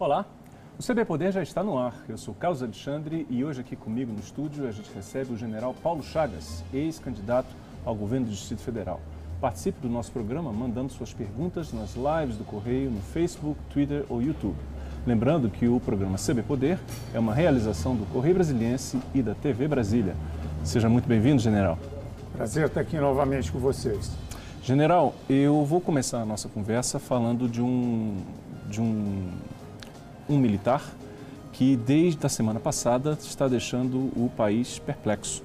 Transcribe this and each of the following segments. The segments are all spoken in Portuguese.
Olá, o CB Poder já está no ar. Eu sou Carlos Alexandre e hoje aqui comigo no estúdio a gente recebe o general Paulo Chagas, ex-candidato ao governo do Distrito Federal. Participe do nosso programa mandando suas perguntas nas lives do Correio no Facebook, Twitter ou YouTube. Lembrando que o programa CB Poder é uma realização do Correio Brasiliense e da TV Brasília. Seja muito bem-vindo, general. Prazer estar aqui novamente com vocês. General, eu vou começar a nossa conversa falando de um, de um, um militar que desde a semana passada está deixando o país perplexo.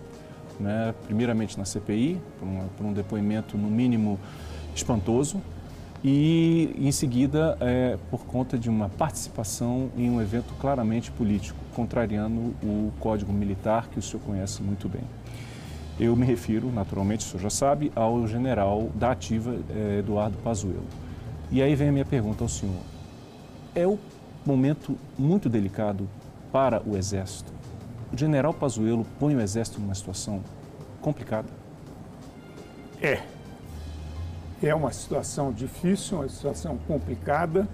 Né? Primeiramente na CPI, por, uma, por um depoimento no mínimo espantoso, e em seguida é, por conta de uma participação em um evento claramente político, contrariando o Código Militar que o senhor conhece muito bem. Eu me refiro, naturalmente, o senhor já sabe, ao general da ativa é, Eduardo Pazuello. E aí vem a minha pergunta ao senhor. É o momento muito delicado para o Exército. O general Pazuello põe o Exército numa situação complicada? É. É uma situação difícil, uma situação complicada,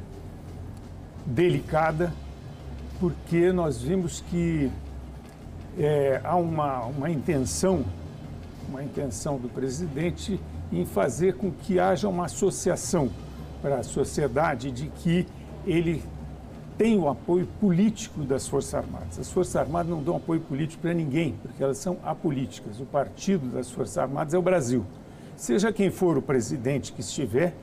delicada, porque nós vimos que é, há uma, uma intenção, uma intenção do presidente em fazer com que haja uma associação para a sociedade de que ele tem o apoio político das Forças Armadas. As Forças Armadas não dão apoio político para ninguém, porque elas são apolíticas. O partido das Forças Armadas é o Brasil. Seja quem for o presidente que estiver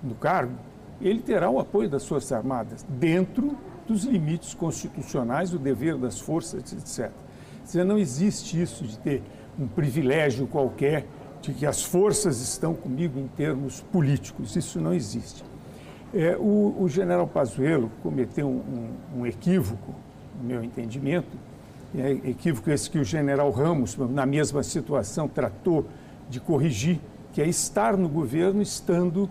no cargo, ele terá o apoio das Forças Armadas, dentro dos limites constitucionais, o dever das forças, etc. Não existe isso de ter um privilégio qualquer de que as forças estão comigo em termos políticos. Isso não existe. É, o, o, general Pazuello cometeu um, um, um, equívoco, no meu entendimento, é, equívoco esse que o general Ramos, na mesma situação, tratou de corrigir, que é estar no governo estando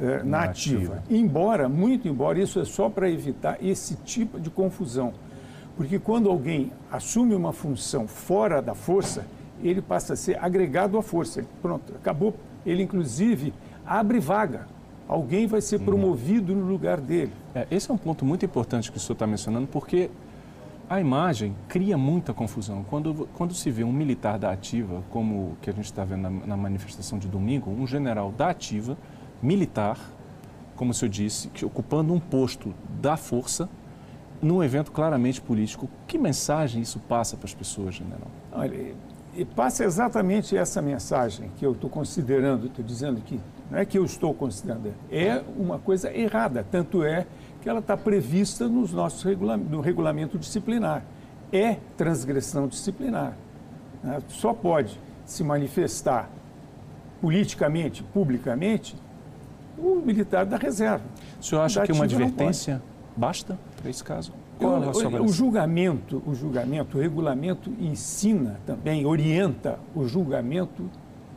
é, na ativa. ativa. Embora, muito embora, isso é só para evitar esse tipo de confusão. Porque quando alguém assume uma função fora da força, ele passa a ser agregado à força. Pronto, acabou. Ele, inclusive, abre vaga alguém vai ser promovido no lugar dele. É, esse é um ponto muito importante que o senhor está mencionando, porque a imagem cria muita confusão. Quando, quando se vê um militar da ativa, como que a gente está vendo na, na, manifestação de domingo, um general da ativa, militar, como o senhor disse, que, ocupando um posto da força, num evento claramente político, que mensagem isso passa para as pessoas, general? Olha, e passa exatamente essa mensagem que eu estou considerando, estou dizendo que não é que eu estou considerando, é uma coisa errada. Tanto é que ela está prevista nos nossos regula no regulamento disciplinar. É transgressão disciplinar. Né? Só pode se manifestar politicamente, publicamente, o militar da reserva. O senhor acha que uma advertência basta para esse caso? Qual é o, o julgamento, o julgamento, o regulamento ensina também, orienta o julgamento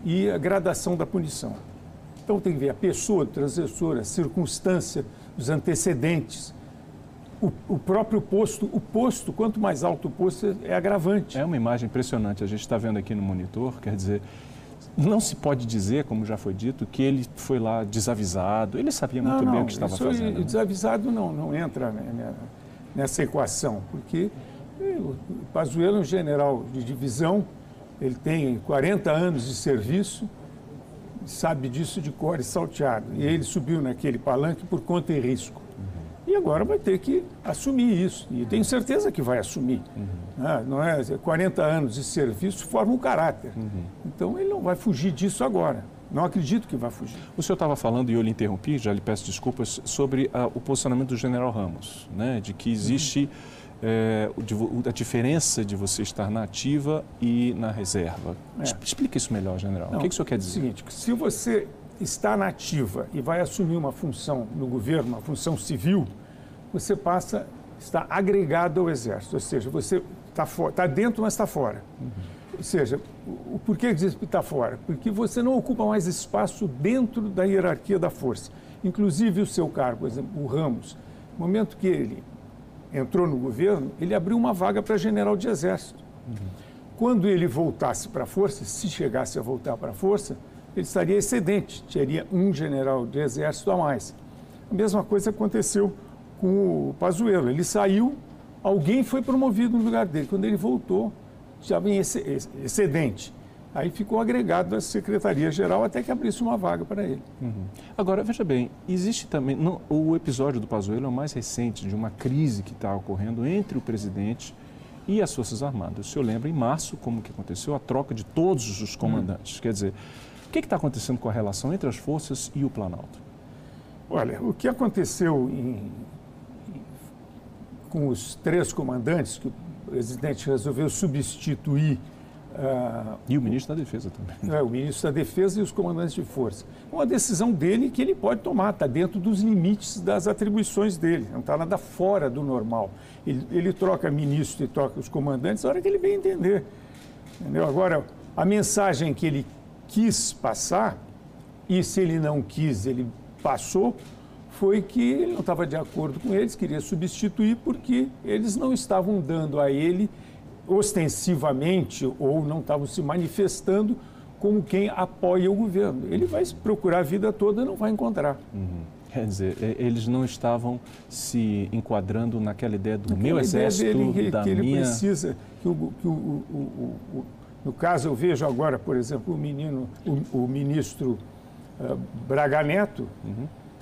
e a gradação da punição. Então tem que ver a pessoa transgressora, a circunstância, os antecedentes, o, o, próprio posto. O posto, quanto mais alto o posto, é agravante. É uma imagem impressionante. A gente está vendo aqui no monitor, quer dizer, não se pode dizer, como já foi dito, que ele foi lá desavisado. Ele sabia muito não, não, bem o que estava fazendo. Né? Desavisado não, não entra né, nessa equação, porque o Pazuello é um general de divisão, ele tem 40 anos de serviço, sabe disso de cor e salteado. E ele subiu naquele palanque por conta e risco. Uhum. E agora vai ter que assumir isso. E tenho certeza que vai assumir. Uhum. Ah, não é? 40 anos de serviço forma um caráter. Uhum. Então ele não vai fugir disso agora. Não acredito que vai fugir. O senhor estava falando, e eu lhe interrompi, já lhe peço desculpas, sobre a, o posicionamento do general Ramos, né? de que existe é, a diferença de você estar na ativa e na reserva. É. Explica isso melhor, general. Não, o que, que o senhor quer dizer? É o seguinte, se você está na ativa e vai assumir uma função no governo, uma função civil, você passa, está agregado ao exército, ou seja, você está, está dentro, mas está fora. Uhum. Ou seja, o, por que diz que está fora? Porque você não ocupa mais espaço dentro da hierarquia da força. Inclusive o seu cargo, por exemplo, o Ramos, no momento que ele entrou no governo, ele abriu uma vaga para general de exército. Uhum. Quando ele voltasse para a força, se chegasse a voltar para a força, ele estaria excedente, teria um general de exército a mais. A mesma coisa aconteceu com o Pazuello. Ele saiu, alguém foi promovido no lugar dele. Quando ele voltou, estava em excedente. Aí ficou agregado da Secretaria-Geral até que abrisse uma vaga para ele. Uhum. Agora, veja bem, existe também. Não, o episódio do Pazuello é o mais recente de uma crise que está ocorrendo entre o presidente e as Forças Armadas. O senhor lembra, em março, como que aconteceu? A troca de todos os comandantes. Uhum. Quer dizer, o que está acontecendo com a relação entre as forças e o Planalto? Olha, o que aconteceu em, com os três comandantes que o presidente resolveu substituir Uh, e o ministro da Defesa também. É, o ministro da Defesa e os comandantes de força. Uma decisão dele que ele pode tomar, está dentro dos limites das atribuições dele, não está nada fora do normal. Ele, ele, troca ministro e troca os comandantes na hora que ele bem entender. Entendeu? Agora, a mensagem que ele quis passar, e se ele não quis, ele passou, foi que ele não estava de acordo com eles, queria substituir, porque eles não estavam dando a ele ostensivamente ou não estavam se manifestando como quem apoia o governo. Ele vai procurar a vida toda e não vai encontrar. Uhum. Quer dizer, eles não estavam se enquadrando naquela ideia do naquela meu exército, dele, que, da que ele minha... precisa, que, o, que o, o, o, no caso eu vejo agora, por exemplo, o menino, o, ministro uh, Braga Neto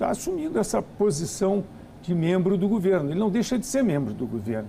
está assumindo essa posição de membro do governo. Ele não deixa de ser membro do governo.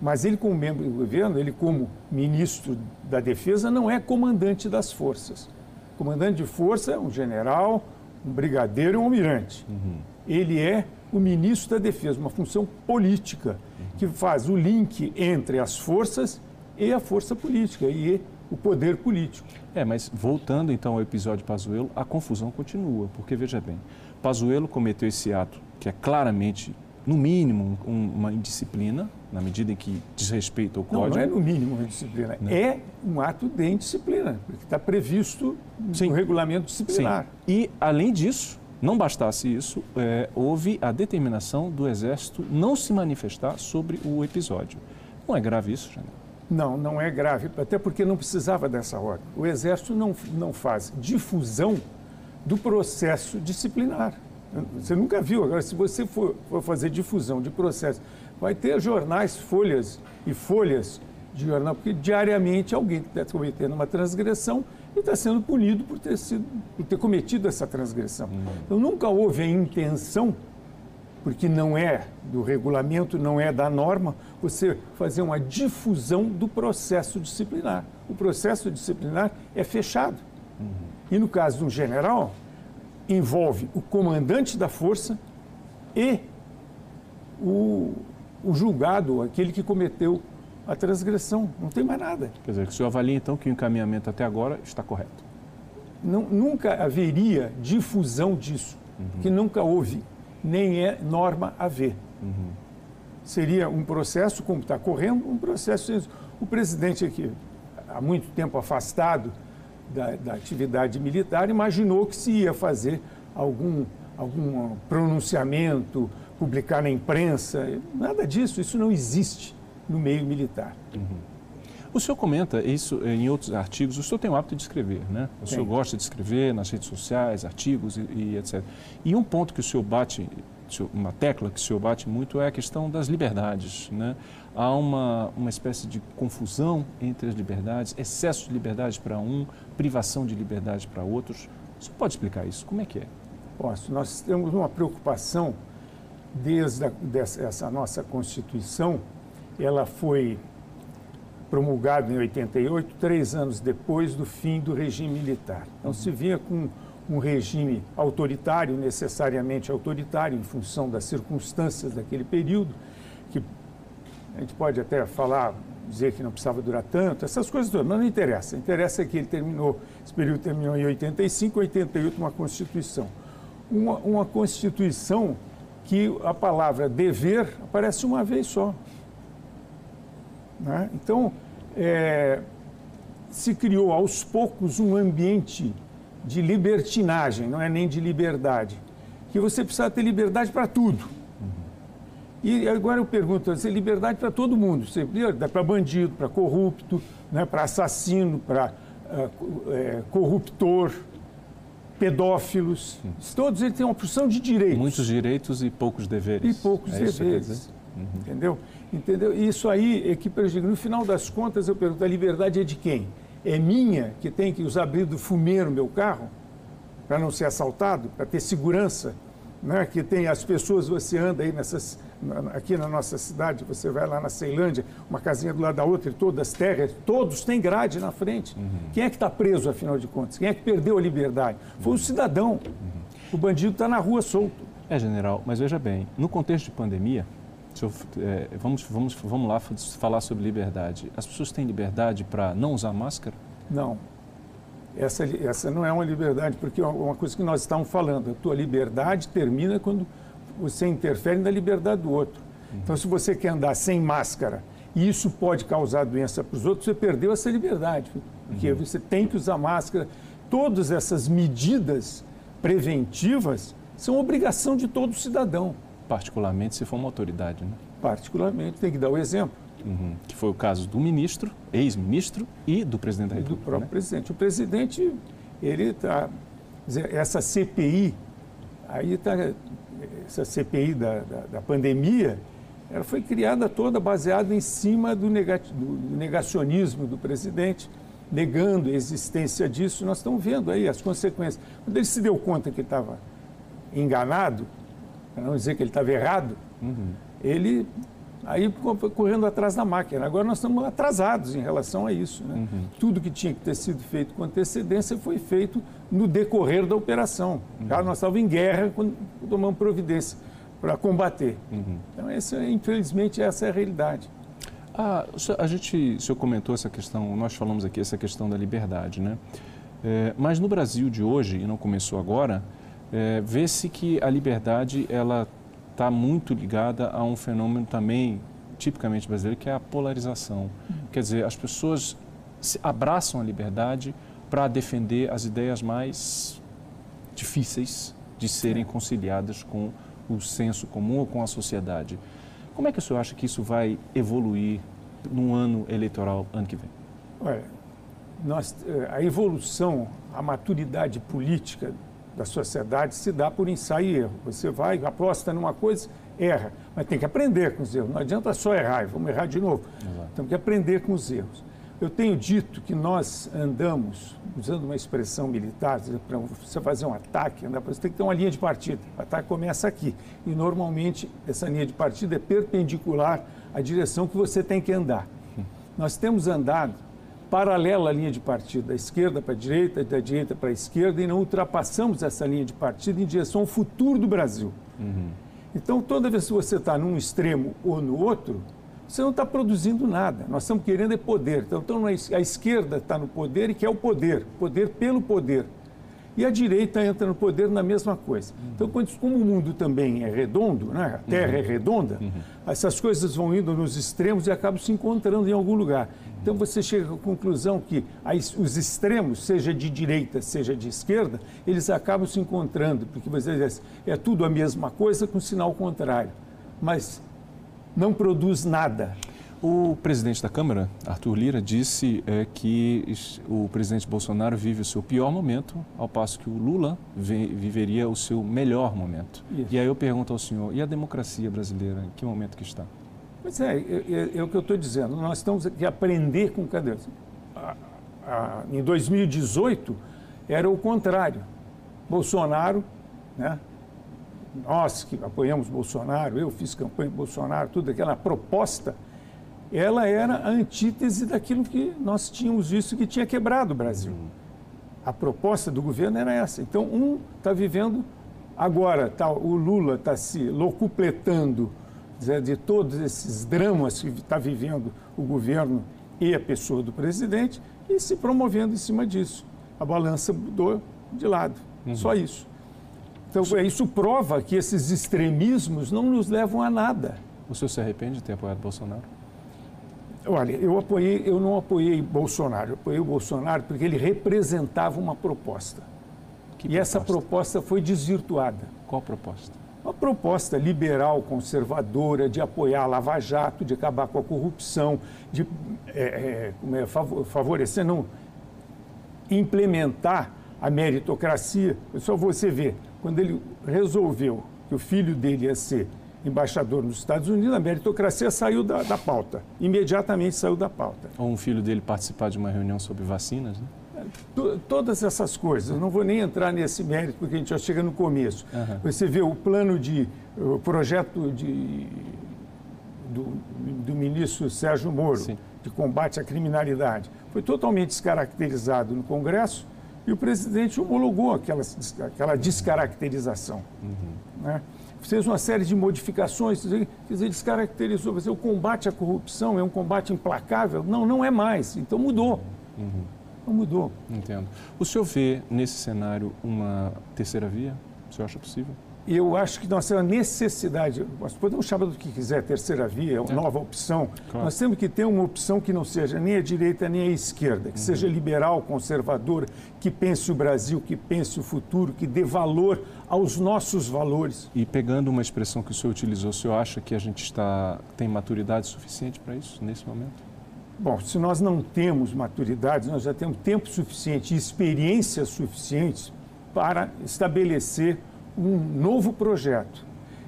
Mas ele, como membro do governo, ele, como ministro da Defesa, não é comandante das forças. Comandante de força é um general, um brigadeiro e um almirante. Uhum. Ele é o ministro da Defesa, uma função política que faz o link entre as forças e a força política e o poder político. É, mas voltando então ao episódio Pazuello, a confusão continua, porque veja bem, Pazuello cometeu esse ato que é claramente no mínimo, um, uma indisciplina, na medida em que desrespeita o código. Não, não é no mínimo uma indisciplina, não. é um ato de indisciplina, porque está previsto Sim. no regulamento disciplinar. Sim. E, além disso, não bastasse isso, é, houve a determinação do Exército não se manifestar sobre o episódio. Não é grave isso, Janel? Não, não é grave, até porque não precisava dessa ordem. O Exército não, não faz difusão do processo disciplinar. Você nunca viu. Agora, se você for, for fazer difusão de processo, vai ter jornais, folhas e folhas de jornal, porque diariamente alguém está cometendo uma transgressão e está sendo punido por ter, sido, por ter cometido essa transgressão. Uhum. Então, nunca houve a intenção, porque não é do regulamento, não é da norma, você fazer uma difusão do processo disciplinar. O processo disciplinar é fechado. Uhum. E no caso de um general, envolve o comandante da força e o, o julgado, aquele que cometeu a transgressão. Não tem mais nada. Quer dizer, que o senhor avalia então que o encaminhamento até agora está correto? Não, nunca haveria difusão disso, uhum. que nunca houve, nem é norma haver. Uhum. Seria um processo, como está correndo, um processo. O presidente aqui, há muito tempo afastado, da, da atividade militar, imaginou que se ia fazer algum, algum pronunciamento, publicar na imprensa. Nada disso, isso não existe no meio militar. Uhum. O senhor comenta isso em outros artigos, o senhor tem o hábito de escrever, né? O senhor gosta de escrever nas redes sociais, artigos e, e etc. E um ponto que o senhor bate uma tecla que o senhor bate muito é a questão das liberdades. Né? Há uma, uma espécie de confusão entre as liberdades, excesso de liberdade para um, privação de liberdade para outros. O senhor pode explicar isso? Como é que é? Posso. Nós temos uma preocupação desde a, dessa, essa nossa Constituição. Ela foi promulgada em 88, três anos depois do fim do regime militar. Então, se vinha com um regime autoritário, necessariamente autoritário, em função das circunstâncias daquele período, que a gente pode até falar, dizer que não precisava durar tanto, essas coisas todas, mas não interessa. Interessa que ele terminou, esse período terminou em 85, 88, uma Constituição. Uma, uma Constituição que a palavra dever aparece uma vez só. Né? Então, é, se criou aos poucos um ambiente de libertinagem, não é nem de liberdade. Que você precisa ter liberdade para tudo. E agora eu pergunto, você liberdade para todo mundo, para bandido, para corrupto, né, para assassino, para uh, é, corruptor. pedófilos, todos eles têm uma porção de direitos. Muitos direitos e poucos deveres. E poucos é deveres. Uhum. Entendeu? Entendeu? Isso aí é que prejudica. No final das contas, eu pergunto: a liberdade é de quem? É minha, que tem que usar brilho fumê no meu carro, para não ser assaltado, para ter segurança? Né? Que tem as pessoas, você anda aí nessas, aqui na nossa cidade, você vai lá na Ceilândia, uma casinha do lado da outra, e todas as terras, todos têm grade na frente. Uhum. Quem é que está preso, afinal de contas? Quem é que perdeu a liberdade? Foi o cidadão. Uhum. O bandido está na rua solto. É, general, mas veja bem, no contexto de pandemia, eu, é, vamos, vamos, vamos lá falar sobre liberdade. As pessoas têm liberdade para não usar máscara? Não. Essa, essa não é uma liberdade, porque é uma coisa que nós estamos falando. A tua liberdade termina quando você interfere na liberdade do outro. Uhum. Então, se você quer andar sem máscara e isso pode causar doença para os outros, você perdeu essa liberdade. Porque uhum. você tem que usar máscara. Todas essas medidas preventivas são obrigação de todo cidadão. Particularmente se for uma autoridade, né? Particularmente, tem que dar o exemplo. Uhum. Que foi o caso do ministro, ex-ministro e do presidente da República. do próprio né? presidente. O presidente, ele está. Essa CPI, aí está. Essa CPI da, da, da, pandemia, ela foi criada toda baseada em cima do, do negacionismo do presidente, negando a existência disso. Nós estamos vendo aí as consequências. Quando ele se deu conta que estava enganado, para não dizer que ele estava errado, uhum. ele aí correndo atrás da máquina. Agora nós estamos atrasados em relação a isso. Né? Uhum. Tudo que tinha que ter sido feito com antecedência foi feito no decorrer da operação. Uhum. nós estávamos em guerra quando tomamos providência para combater. Uhum. Então, essa, infelizmente, essa é a realidade. Ah, a gente, o senhor comentou essa questão, nós falamos aqui essa questão da liberdade, né? É, mas no Brasil de hoje, e não começou agora, é, vê-se que a liberdade ela está muito ligada a um fenômeno também tipicamente brasileiro, que é a polarização. Uhum. Quer dizer, as pessoas abraçam a liberdade para defender as ideias mais difíceis de serem é. conciliadas com o senso comum ou com a sociedade. Como é que o senhor acha que isso vai evoluir no ano eleitoral ano que vem? Olha, nós, eh, a evolução, a maturidade política da sociedade se dá por ensaio e erro. Você vai, aposta numa coisa, erra, mas tem que aprender com os erros. Não adianta só errar, vamos errar de novo. Exato. Temos que aprender com os erros. Eu tenho dito que nós andamos, usando uma expressão militar, para você fazer um ataque, andar, você tem que ter uma linha de partida. O ataque começa aqui. E normalmente essa linha de partida é perpendicular à direção que você tem que andar. Hum. Nós temos andado paralela à linha de partida, da esquerda para a direita, da direita para a esquerda, e não ultrapassamos essa linha de partida em direção ao futuro do Brasil. Uhum. Então, toda vez que você está num extremo ou no outro, você não está produzindo nada. Nós estamos querendo é poder. Então, então a esquerda está no poder e quer o poder, poder pelo poder. E a direita entra no poder na mesma coisa. Uhum. Então, como o mundo também é redondo, né? a Terra uhum. é redonda, uhum. essas coisas vão indo nos extremos e acabam se encontrando em algum lugar. Então você chega à conclusão que os extremos, seja de direita, seja de esquerda, eles acabam se encontrando, porque você diz, é tudo a mesma coisa com sinal contrário, mas não produz nada. O presidente da Câmara, Arthur Lira, disse é, que o presidente Bolsonaro vive o seu pior momento, ao passo que o Lula viveria o seu melhor momento. Isso. E aí eu pergunto ao senhor, e a democracia brasileira, em que momento que está? Pois é, é, é o que eu estou dizendo. Nós temos que aprender com cada. Em 2018 era o contrário. Bolsonaro, né? nós que apoiamos Bolsonaro, eu fiz campanha Bolsonaro, tudo aquela proposta, ela era a antítese daquilo que nós tínhamos visto que tinha quebrado o Brasil. A proposta do governo era essa. Então, um está vivendo agora, tá, o Lula está se locupletando de todos esses dramas que está vivendo o governo e a pessoa do presidente e se promovendo em cima disso. A balança mudou de lado, uhum. só isso. Então, isso prova que esses extremismos não nos levam a nada. O senhor se arrepende de ter apoiado Bolsonaro? Olha, eu apoiei, eu não apoiei Bolsonaro, eu apoiei o Bolsonaro porque ele representava uma proposta. Que e proposta? essa proposta foi desvirtuada. Qual proposta? uma proposta liberal, conservadora, de apoiar a Lava Jato, de acabar com a corrupção, de é, é, é favorecer, não, implementar a a meritocracia. Só você vê, quando ele resolveu que o filho dele ia ser embaixador nos Estados Unidos, a meritocracia saiu da, da pauta. Imediatamente saiu da pauta. Ou um filho dele participar de uma reunião sobre vacinas, né? Todas essas coisas, eu não vou nem entrar nesse mérito, porque a gente já chega no começo. Uhum. Você vê o plano de, o projeto de, do, do ministro Sérgio Moro, Sim. de combate à criminalidade, foi totalmente descaracterizado no Congresso e o presidente homologou aquela, aquela descaracterização. Uhum. Né? Fez uma série de modificações, quer dizer, descaracterizou. Dizer, o combate à corrupção é um combate implacável? Não, não é mais. Então mudou. Uhum. Não mudou. Entendo. O senhor vê nesse cenário uma terceira via? O senhor acha possível? Eu acho que nós temos a necessidade, nós podemos chamar do que quiser, terceira via, é. nova opção, claro. nós temos que ter uma opção que não seja nem a direita nem a esquerda, que uhum. seja liberal, conservadora, que pense o Brasil, que pense o futuro, que dê valor aos nossos valores. E pegando uma expressão que o senhor utilizou, o senhor acha que a gente está, tem maturidade suficiente para isso nesse momento? Bom, se nós não temos maturidade, nós já temos tempo suficiente e experiências suficientes para estabelecer um novo projeto.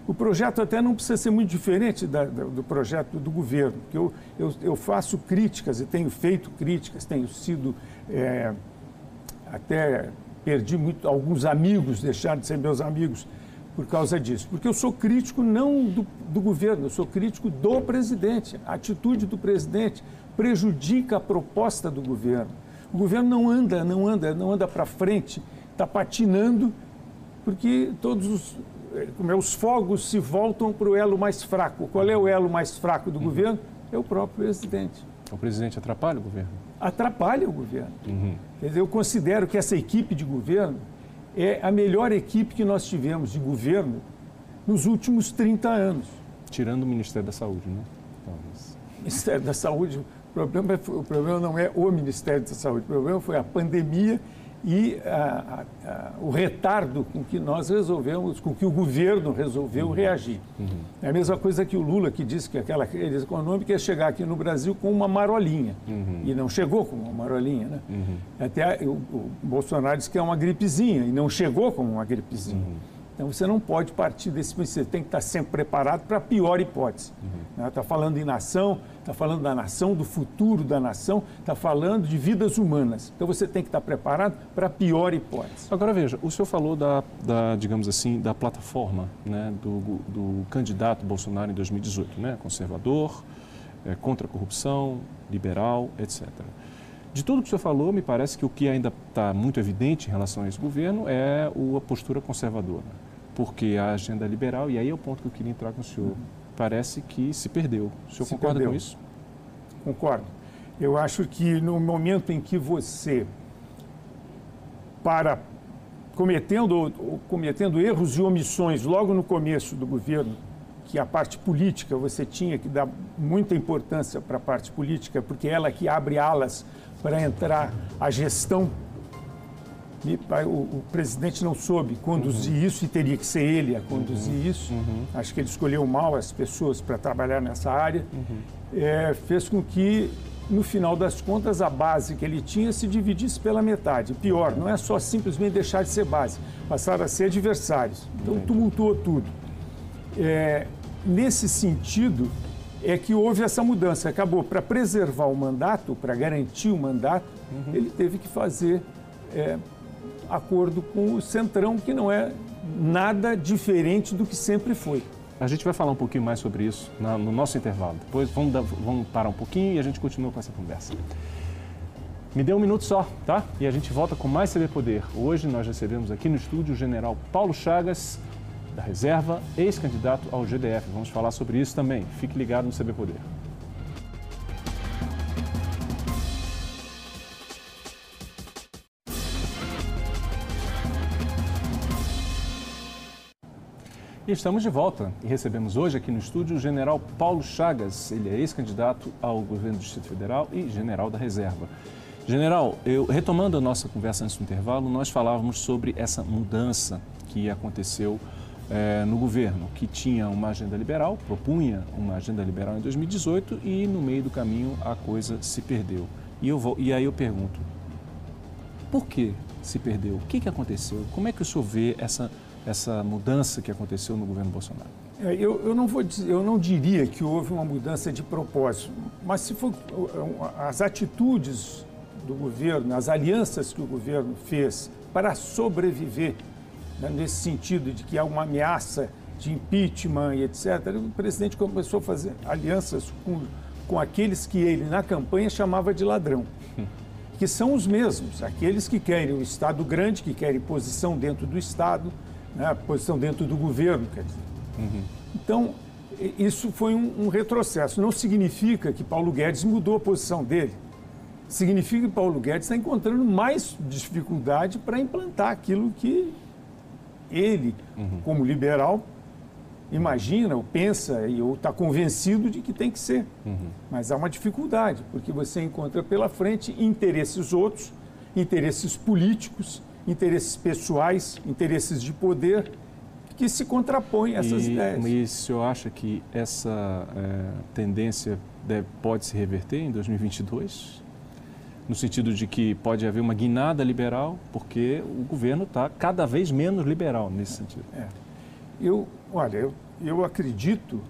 O projeto até não precisa ser muito diferente da, da, do projeto do governo, porque eu, eu, eu, faço críticas e tenho feito críticas, tenho sido é, até perdi muito, alguns amigos, deixaram de ser meus amigos por causa disso. Porque eu sou crítico não do, do governo, eu sou crítico do presidente. A atitude do presidente prejudica a proposta do governo. O governo não anda, não anda, não anda para frente, está patinando porque todos os, como é, os fogos se voltam para o elo mais fraco. Qual é o elo mais fraco do uhum. governo? É o próprio presidente. O presidente atrapalha o governo? Atrapalha o governo. Uhum. Quer dizer, eu considero que essa equipe de governo é a melhor equipe que nós tivemos de governo nos últimos 30 anos. Tirando o Ministério da Saúde, né? Talvez. Ministério da Saúde, o problema, é, o problema não é o Ministério da Saúde, o problema foi a pandemia e a, a, a, o retardo com que nós resolvemos, com que o governo resolveu uhum. reagir. Uhum. É a mesma coisa que o Lula, que disse que aquela crise econômica ia chegar aqui no Brasil com uma marolinha. Uhum. E não chegou com uma marolinha. Né? Uhum. Até o, o, Bolsonaro disse que é uma gripezinha, e não chegou como uma gripezinha. Então você não pode partir desse princípio, você tem que estar sempre preparado para a pior hipótese. Está uhum. né? Tá falando em nação, está falando da nação, do futuro da nação, está falando de vidas humanas. Então você tem que estar preparado para a pior hipótese. Agora veja, o senhor falou da, da digamos assim, da plataforma né, do, do candidato Bolsonaro em 2018, né? conservador, é, contra a corrupção, liberal, etc. De tudo que o senhor falou, me parece que o que ainda está muito evidente em relação a esse governo é a postura conservadora porque a agenda liberal, e aí é o ponto que eu queria entrar com o senhor, parece que se perdeu. O senhor se concorda perdeu. com isso? Concordo. Eu acho que no momento em que você, para cometendo, cometendo erros e omissões logo no começo do governo, que a parte política você tinha que dar muita importância para a parte política, porque é ela que abre alas para entrar a gestão o, o, presidente não soube conduzir uhum. isso e teria que ser ele a conduzir uhum. isso. Uhum. Acho que ele escolheu mal as pessoas para trabalhar nessa área. Uhum. É, fez com que, no final das contas, a base que ele tinha se dividisse pela metade. Pior, não é só simplesmente deixar de ser base, passaram a ser adversários. Então, tumultuou tudo. É, nesse sentido, é que houve essa mudança. Acabou para preservar o mandato, para garantir o mandato, uhum. ele teve que fazer. É, acordo com o Centrão, que não é nada diferente do que sempre foi. A gente vai falar um pouquinho mais sobre isso no nosso intervalo. Depois vamos, dar, vamos parar um pouquinho e a gente continua com essa conversa. Me dê um minuto só, tá? E a gente volta com mais CB Poder. Hoje nós recebemos aqui no estúdio o general Paulo Chagas, da reserva, ex-candidato ao GDF. Vamos falar sobre isso também. Fique ligado no CB Poder. E estamos de volta e recebemos hoje aqui no estúdio o general Paulo Chagas. Ele é ex-candidato ao governo do Distrito Federal e general da reserva. General, eu, retomando a nossa conversa antes do intervalo, nós falávamos sobre essa mudança que aconteceu é, no governo, que tinha uma agenda liberal, propunha uma agenda liberal em 2018 e no meio do caminho a coisa se perdeu. E, eu vou, e aí eu pergunto, por que se perdeu. O que, que aconteceu? Como é que o senhor vê essa, essa mudança que aconteceu no governo Bolsonaro? É, eu, eu, não vou dizer, eu não diria que houve uma mudança de propósito, mas se for as atitudes do governo, as alianças que o governo fez para sobreviver, né, nesse sentido de que há uma ameaça de impeachment e etc., o presidente começou a fazer alianças com, com aqueles que ele, na campanha, chamava de ladrão. Que são os mesmos, aqueles que querem o Estado grande, que querem posição dentro do Estado, né, posição dentro do governo, quer dizer. Uhum. Então, isso foi um, um, retrocesso. Não significa que Paulo Guedes mudou a posição dele. Significa que Paulo Guedes está encontrando mais dificuldade para implantar aquilo que ele, uhum. como liberal, imagina ou pensa ou está convencido de que tem que ser. Uhum. Mas há uma dificuldade, porque você encontra pela frente interesses outros, interesses políticos, interesses pessoais, interesses de poder que se contrapõem a essas e, ideias. E o senhor acha que essa é, tendência deve, pode se reverter em 2022? No sentido de que pode haver uma guinada liberal, porque o governo está cada vez menos liberal nesse sentido. É. Eu, olha, eu, eu acredito,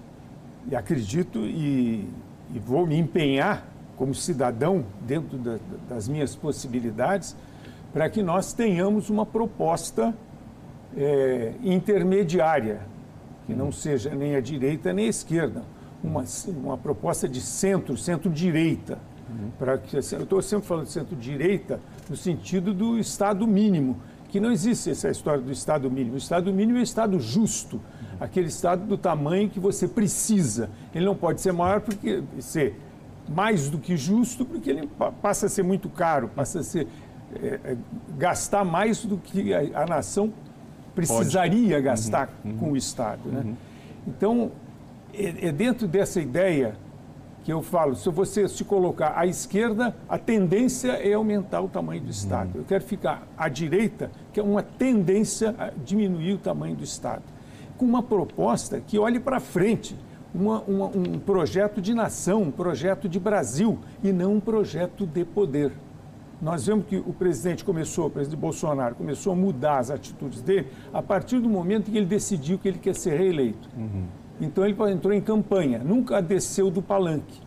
e acredito e, e vou me empenhar como cidadão dentro da, das minhas possibilidades para que nós tenhamos uma proposta é, intermediária, que não seja nem a direita nem a esquerda, uma, uma proposta de centro, centro-direita. Uhum. Para que, assim, eu estou sempre falando de centro-direita no sentido do Estado mínimo, que não existe essa história do Estado mínimo. O Estado mínimo é o Estado justo, uhum. aquele Estado do tamanho que você precisa. Ele não pode ser maior porque ser mais do que justo, porque ele passa a ser muito caro, passa a ser é, é gastar mais do que a, a nação precisaria Pode. gastar uhum. com o Estado. Né? Uhum. Então, é, é, dentro dessa ideia que eu falo, se você se colocar à esquerda, a tendência é aumentar o tamanho do Estado. Uhum. Eu quero ficar à direita, que é uma tendência a diminuir o tamanho do Estado. Com uma proposta que olhe para frente, uma, uma, um projeto de nação, um projeto de Brasil, e não um projeto de poder nós vemos que o presidente começou, o presidente Bolsonaro, começou a mudar as atitudes dele a partir do momento que ele decidiu que ele quer ser reeleito. Uhum. Então ele entrou em campanha, nunca desceu do palanque.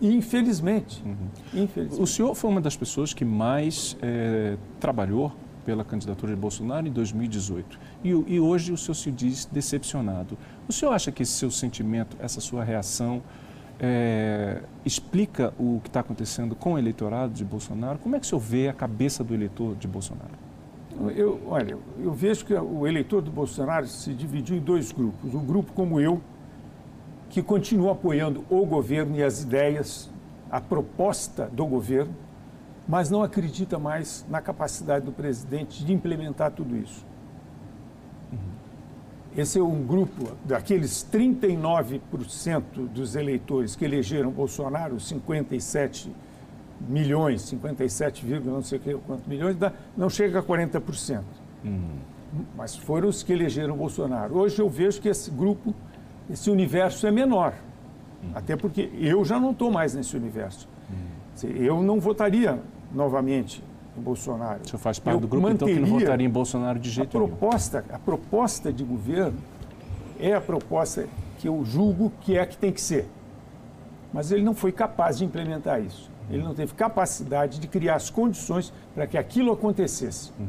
Infelizmente, uhum. infelizmente. O senhor foi uma das pessoas que mais é, trabalhou pela candidatura de Bolsonaro em 2018. E, e, hoje o senhor se diz decepcionado. O senhor acha que esse seu sentimento, essa sua reação, é, explica o que está acontecendo com o eleitorado de Bolsonaro. Como é que o senhor vê a cabeça do eleitor de Bolsonaro? Eu, olha, eu vejo que o eleitor do Bolsonaro se dividiu em dois grupos. Um grupo como eu, que continua apoiando o governo e as ideias, a proposta do governo, mas não acredita mais na capacidade do presidente de implementar tudo isso. Esse é um grupo daqueles 39% dos eleitores que elegeram Bolsonaro, 57 milhões, 57, não sei quantos milhões, não chega a 40%. Uhum. Mas foram os que elegeram Bolsonaro. Hoje eu vejo que esse grupo, esse universo é menor. Uhum. Até porque eu já não estou mais nesse universo. Uhum. Eu não votaria novamente em Bolsonaro. O senhor faz parte eu do grupo então que não votaria em Bolsonaro de jeito a proposta, nenhum. A proposta de governo é a proposta que eu julgo que é a que tem que ser. Mas ele não foi capaz de implementar isso. Ele não teve capacidade de criar as condições para que aquilo acontecesse. Uhum.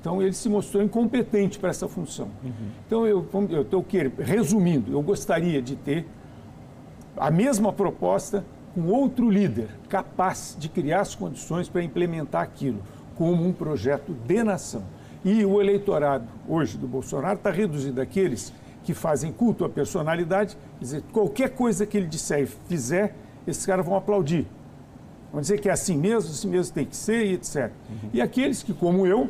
Então ele se mostrou incompetente para essa função. Uhum. Então eu estou resumindo, eu gostaria de ter a mesma proposta com outro líder capaz de criar as condições para implementar aquilo como um projeto de nação. E o eleitorado hoje do Bolsonaro está reduzido àqueles que fazem culto à personalidade, quer dizer, qualquer coisa que ele disser e fizer, esses caras vão aplaudir. Vão dizer que é assim mesmo, assim mesmo tem que ser e etc. Uhum. E aqueles que, como eu,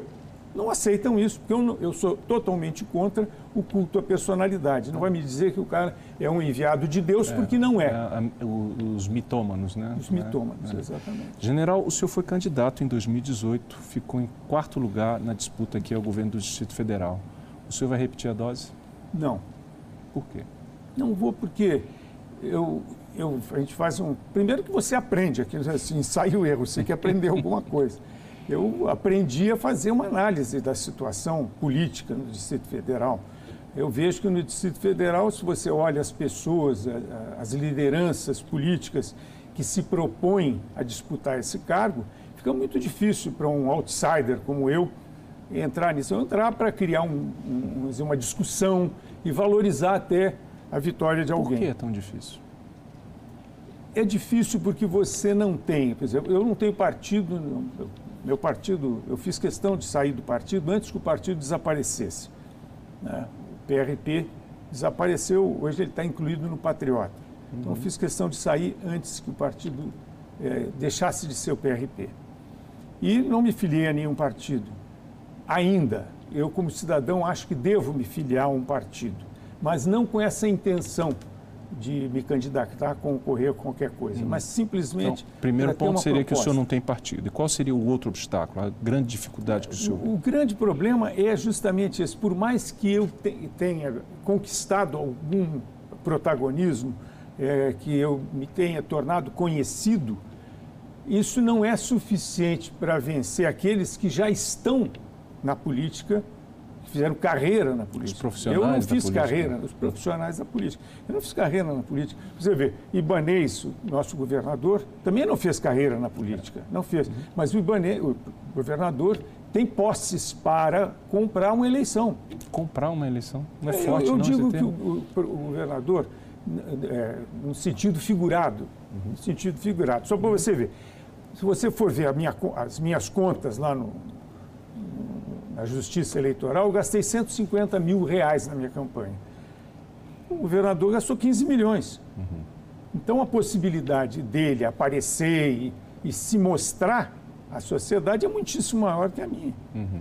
não aceitam isso, porque eu, não, eu, sou totalmente contra o culto à personalidade. Não vai me dizer que o cara é um enviado de Deus, é, porque não é. é os mitômanos, né? Os mitômanos, é. exatamente. General, o senhor foi candidato em 2018, ficou em quarto lugar na disputa aqui ao governo do Distrito Federal. O senhor vai repetir a dose? Não. Por quê? Não vou porque eu, eu, a gente faz um... Primeiro que você aprende, aqui, assim, sai o erro, você que aprender alguma coisa. Eu aprendi a fazer uma análise da situação política no Distrito Federal. Eu vejo que no Distrito Federal, se você olha as pessoas, as lideranças políticas que se propõem a disputar esse cargo, fica muito difícil para um outsider como eu entrar nisso. Eu entrar para criar um, um, uma discussão e valorizar até a vitória de alguém. Por que é tão difícil? É difícil porque você não tem, por exemplo, eu não tenho partido, meu partido, eu fiz questão de sair do partido antes que o partido desaparecesse. Né? O PRP desapareceu, hoje ele está incluído no Patriota. Uhum. Então eu fiz questão de sair antes que o partido é, deixasse de ser o PRP. E não me filiei a nenhum partido. Ainda, eu como cidadão acho que devo me filiar a um partido, mas não com essa intenção de me candidatar a concorrer a qualquer coisa, hum. mas simplesmente. Então, primeiro ponto seria proposta. que o senhor não tem partido. E qual seria o outro obstáculo, a grande dificuldade que o senhor. O, o grande problema é justamente esse. Por mais que eu tenha conquistado algum protagonismo, é, que eu me tenha tornado conhecido, isso não é suficiente para vencer aqueles que já estão na política fizeram carreira na política. Os profissionais Eu não fiz política. carreira, os profissionais da política. Eu não fiz carreira na política. Você vê, Ibanês, nosso governador, também não fez carreira na política. Não fez. Uhum. Mas o Ibanês, o governador, tem posses para comprar uma eleição. Comprar uma eleição? Não é forte, Eu, eu não, digo que o, o, o, governador, é, no sentido figurado, uhum. no sentido figurado. Só para você ver. Se você for ver minha, as minhas contas lá no, na Justiça Eleitoral, eu gastei 150 mil reais na minha campanha. O governador gastou 15 milhões. Uhum. Então, a possibilidade dele aparecer e, e, se mostrar à sociedade é muitíssimo maior que a minha. Uhum.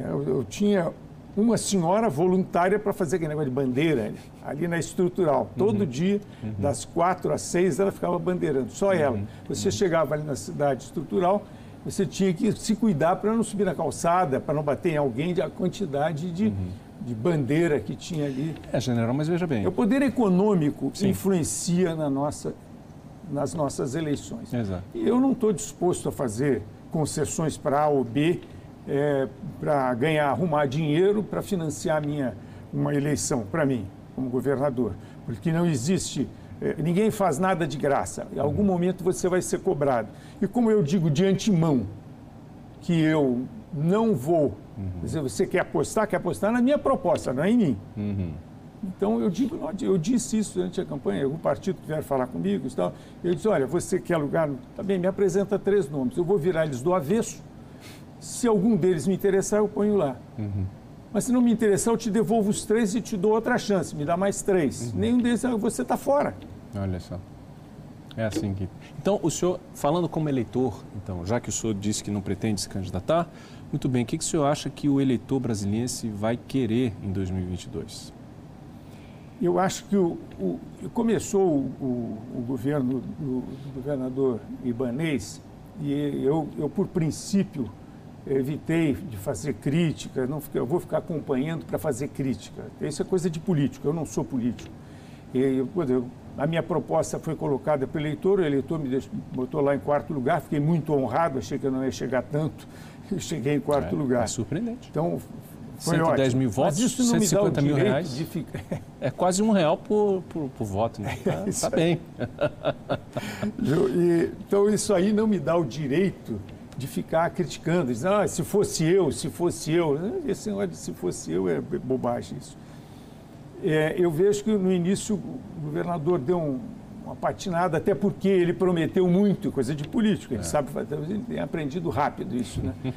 Eu, eu, tinha uma senhora voluntária para fazer aquele negócio de bandeira ali na estrutural. Todo uhum. dia, uhum. das quatro às seis, ela ficava bandeirando, só ela. Uhum. Você uhum. chegava ali na cidade estrutural, você tinha que se cuidar para não subir na calçada, para não bater em alguém, a quantidade de, uhum. de bandeira que tinha ali. É, general, mas veja bem. O poder econômico Sim. influencia na nossa, nas nossas eleições. Exato. E eu não estou disposto a fazer concessões para A ou B, é, para ganhar, arrumar dinheiro para financiar minha, uma eleição, para mim, como governador. Porque não existe ninguém faz nada de graça. Em algum momento você vai ser cobrado. E como eu digo de antemão que eu não vou, uhum. dizer, você quer apostar, quer apostar na minha proposta, não é em mim. Uhum. Então eu digo, eu disse isso durante a campanha, algum partido que vier falar comigo, tal, eu disse, olha, você quer lugar, tá bem, me apresenta três nomes, eu vou virar eles do avesso. Se algum deles me interessar, eu ponho lá. Uhum. Mas se não me interessar, eu te devolvo os três e te dou outra chance, me dá mais três. Uhum. Nenhum deles, você está fora. Olha só. É assim que. Então, o senhor, falando como eleitor, então, já que o senhor disse que não pretende se candidatar, muito bem, o que, que o senhor acha que o eleitor brasileiro vai querer em 2022? Eu acho que o, o começou o, o, governo do, do governador Ibanês e eu, eu, por princípio, evitei de fazer crítica, não, eu vou ficar acompanhando para fazer crítica. Isso é coisa de político, eu não sou político. E, eu, a minha proposta foi colocada pelo eleitor, o eleitor me deixou, botou lá em quarto lugar, fiquei muito honrado, achei que eu não ia chegar tanto, cheguei em quarto é, lugar. É surpreendente. Então, foi 110 ótimo. mil votos, Mas isso não 150 me dá o mil reais. Ficar... É quase um real por, por, por voto, né? Tá, tá bem. então, isso aí não me dá o direito de ficar criticando, dizendo, ah, se fosse eu, se fosse eu. Esse negócio de se fosse eu é bobagem isso. É, eu vejo que no início o governador deu um, uma patinada, até porque ele prometeu muito, coisa de político, ele é. sabe fazer, ele tem aprendido rápido isso, né?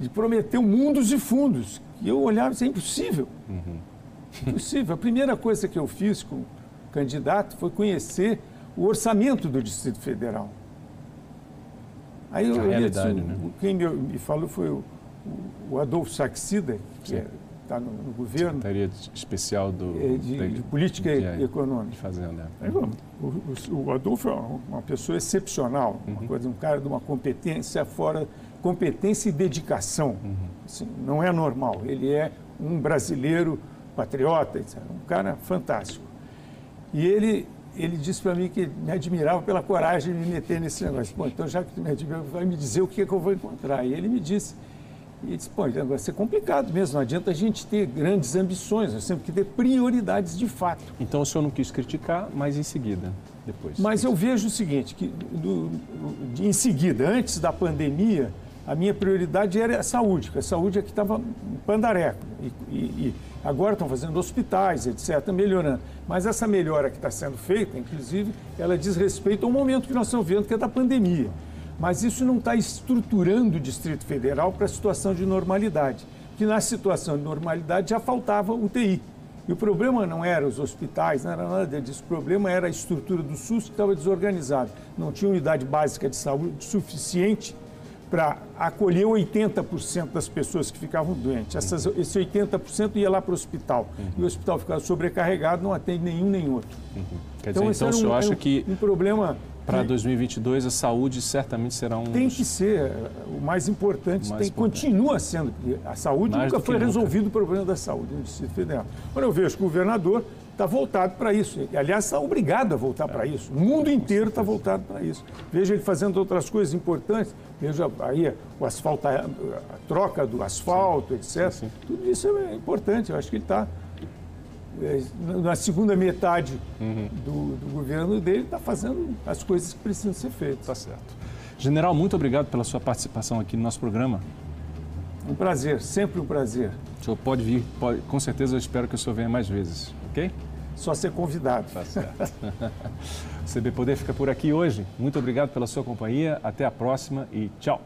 De prometeu mundos e fundos. E eu olhava, isso é impossível. Uhum. Impossível. A primeira coisa que eu fiz com o candidato foi conhecer o orçamento do Distrito Federal. Aí eu, eu disse, né? quem me, me, falou foi o, o Adolfo Saxida, que está no, no, governo. Secretaria Especial do, é, de, de, de Política de, Econômica. De Fazenda. Aí, o, o, o, Adolfo é uma pessoa excepcional, uhum. uma coisa, um cara de uma competência fora, competência e dedicação. Uhum. Assim, não é normal. Ele é um brasileiro patriota, um cara fantástico. E ele ele disse para mim que me admirava pela coragem de me meter nesse negócio. Bom, então já que tu me admira, vai me dizer o que, é que eu vou encontrar. E ele me disse, e disse, pô, vai ser complicado mesmo, não adianta a gente ter grandes ambições, nós temos que ter prioridades de fato. Então o senhor não quis criticar, mas em seguida, depois. Mas eu vejo o seguinte, que do, em seguida, antes da pandemia, a minha prioridade era a saúde, porque a saúde é que estava pandareco. E, e, e, agora estão fazendo hospitais, etc., melhorando. Mas essa melhora que está sendo feita, inclusive, ela diz respeito ao momento que nós estamos vendo, que é da pandemia. Mas isso não está estruturando o Distrito Federal para a situação de normalidade. Que na situação de normalidade já faltava UTI. E o problema não era os hospitais, não era nada disso. O problema era a estrutura do SUS que estava desorganizada. Não tinha unidade básica de saúde suficiente para acolher 80% das pessoas que ficavam doentes. Essas, esse 80% ia lá para o hospital. Uhum. E o hospital ficava sobrecarregado, não atende nenhum nem outro. Uhum. Quer então, dizer, então o senhor um, acha um, que um problema para 2022 a saúde certamente será um tem que ser o mais importante mais tem, importante. continua sendo a saúde mais nunca foi resolvido o problema da saúde no Distrito Federal quando eu vejo que o governador está voltado para isso. Aliás, está obrigado a voltar é. para isso. O mundo inteiro está voltado para isso. Veja ele fazendo outras coisas importantes. Veja aí o asfalto, a troca do asfalto, sim. etc. Sim, sim. Tudo isso é importante. Eu acho que ele está é, na segunda metade uhum. do, do, governo dele, está fazendo as coisas que precisam ser feitas. Está certo. General, muito obrigado pela sua participação aqui no nosso programa. Um prazer, sempre um prazer. O senhor pode vir, pode, com certeza eu espero que o senhor venha mais vezes, ok? Só ser convidado. Tá certo. o CB Poder fica por aqui hoje. Muito obrigado pela sua companhia. Até a próxima e tchau.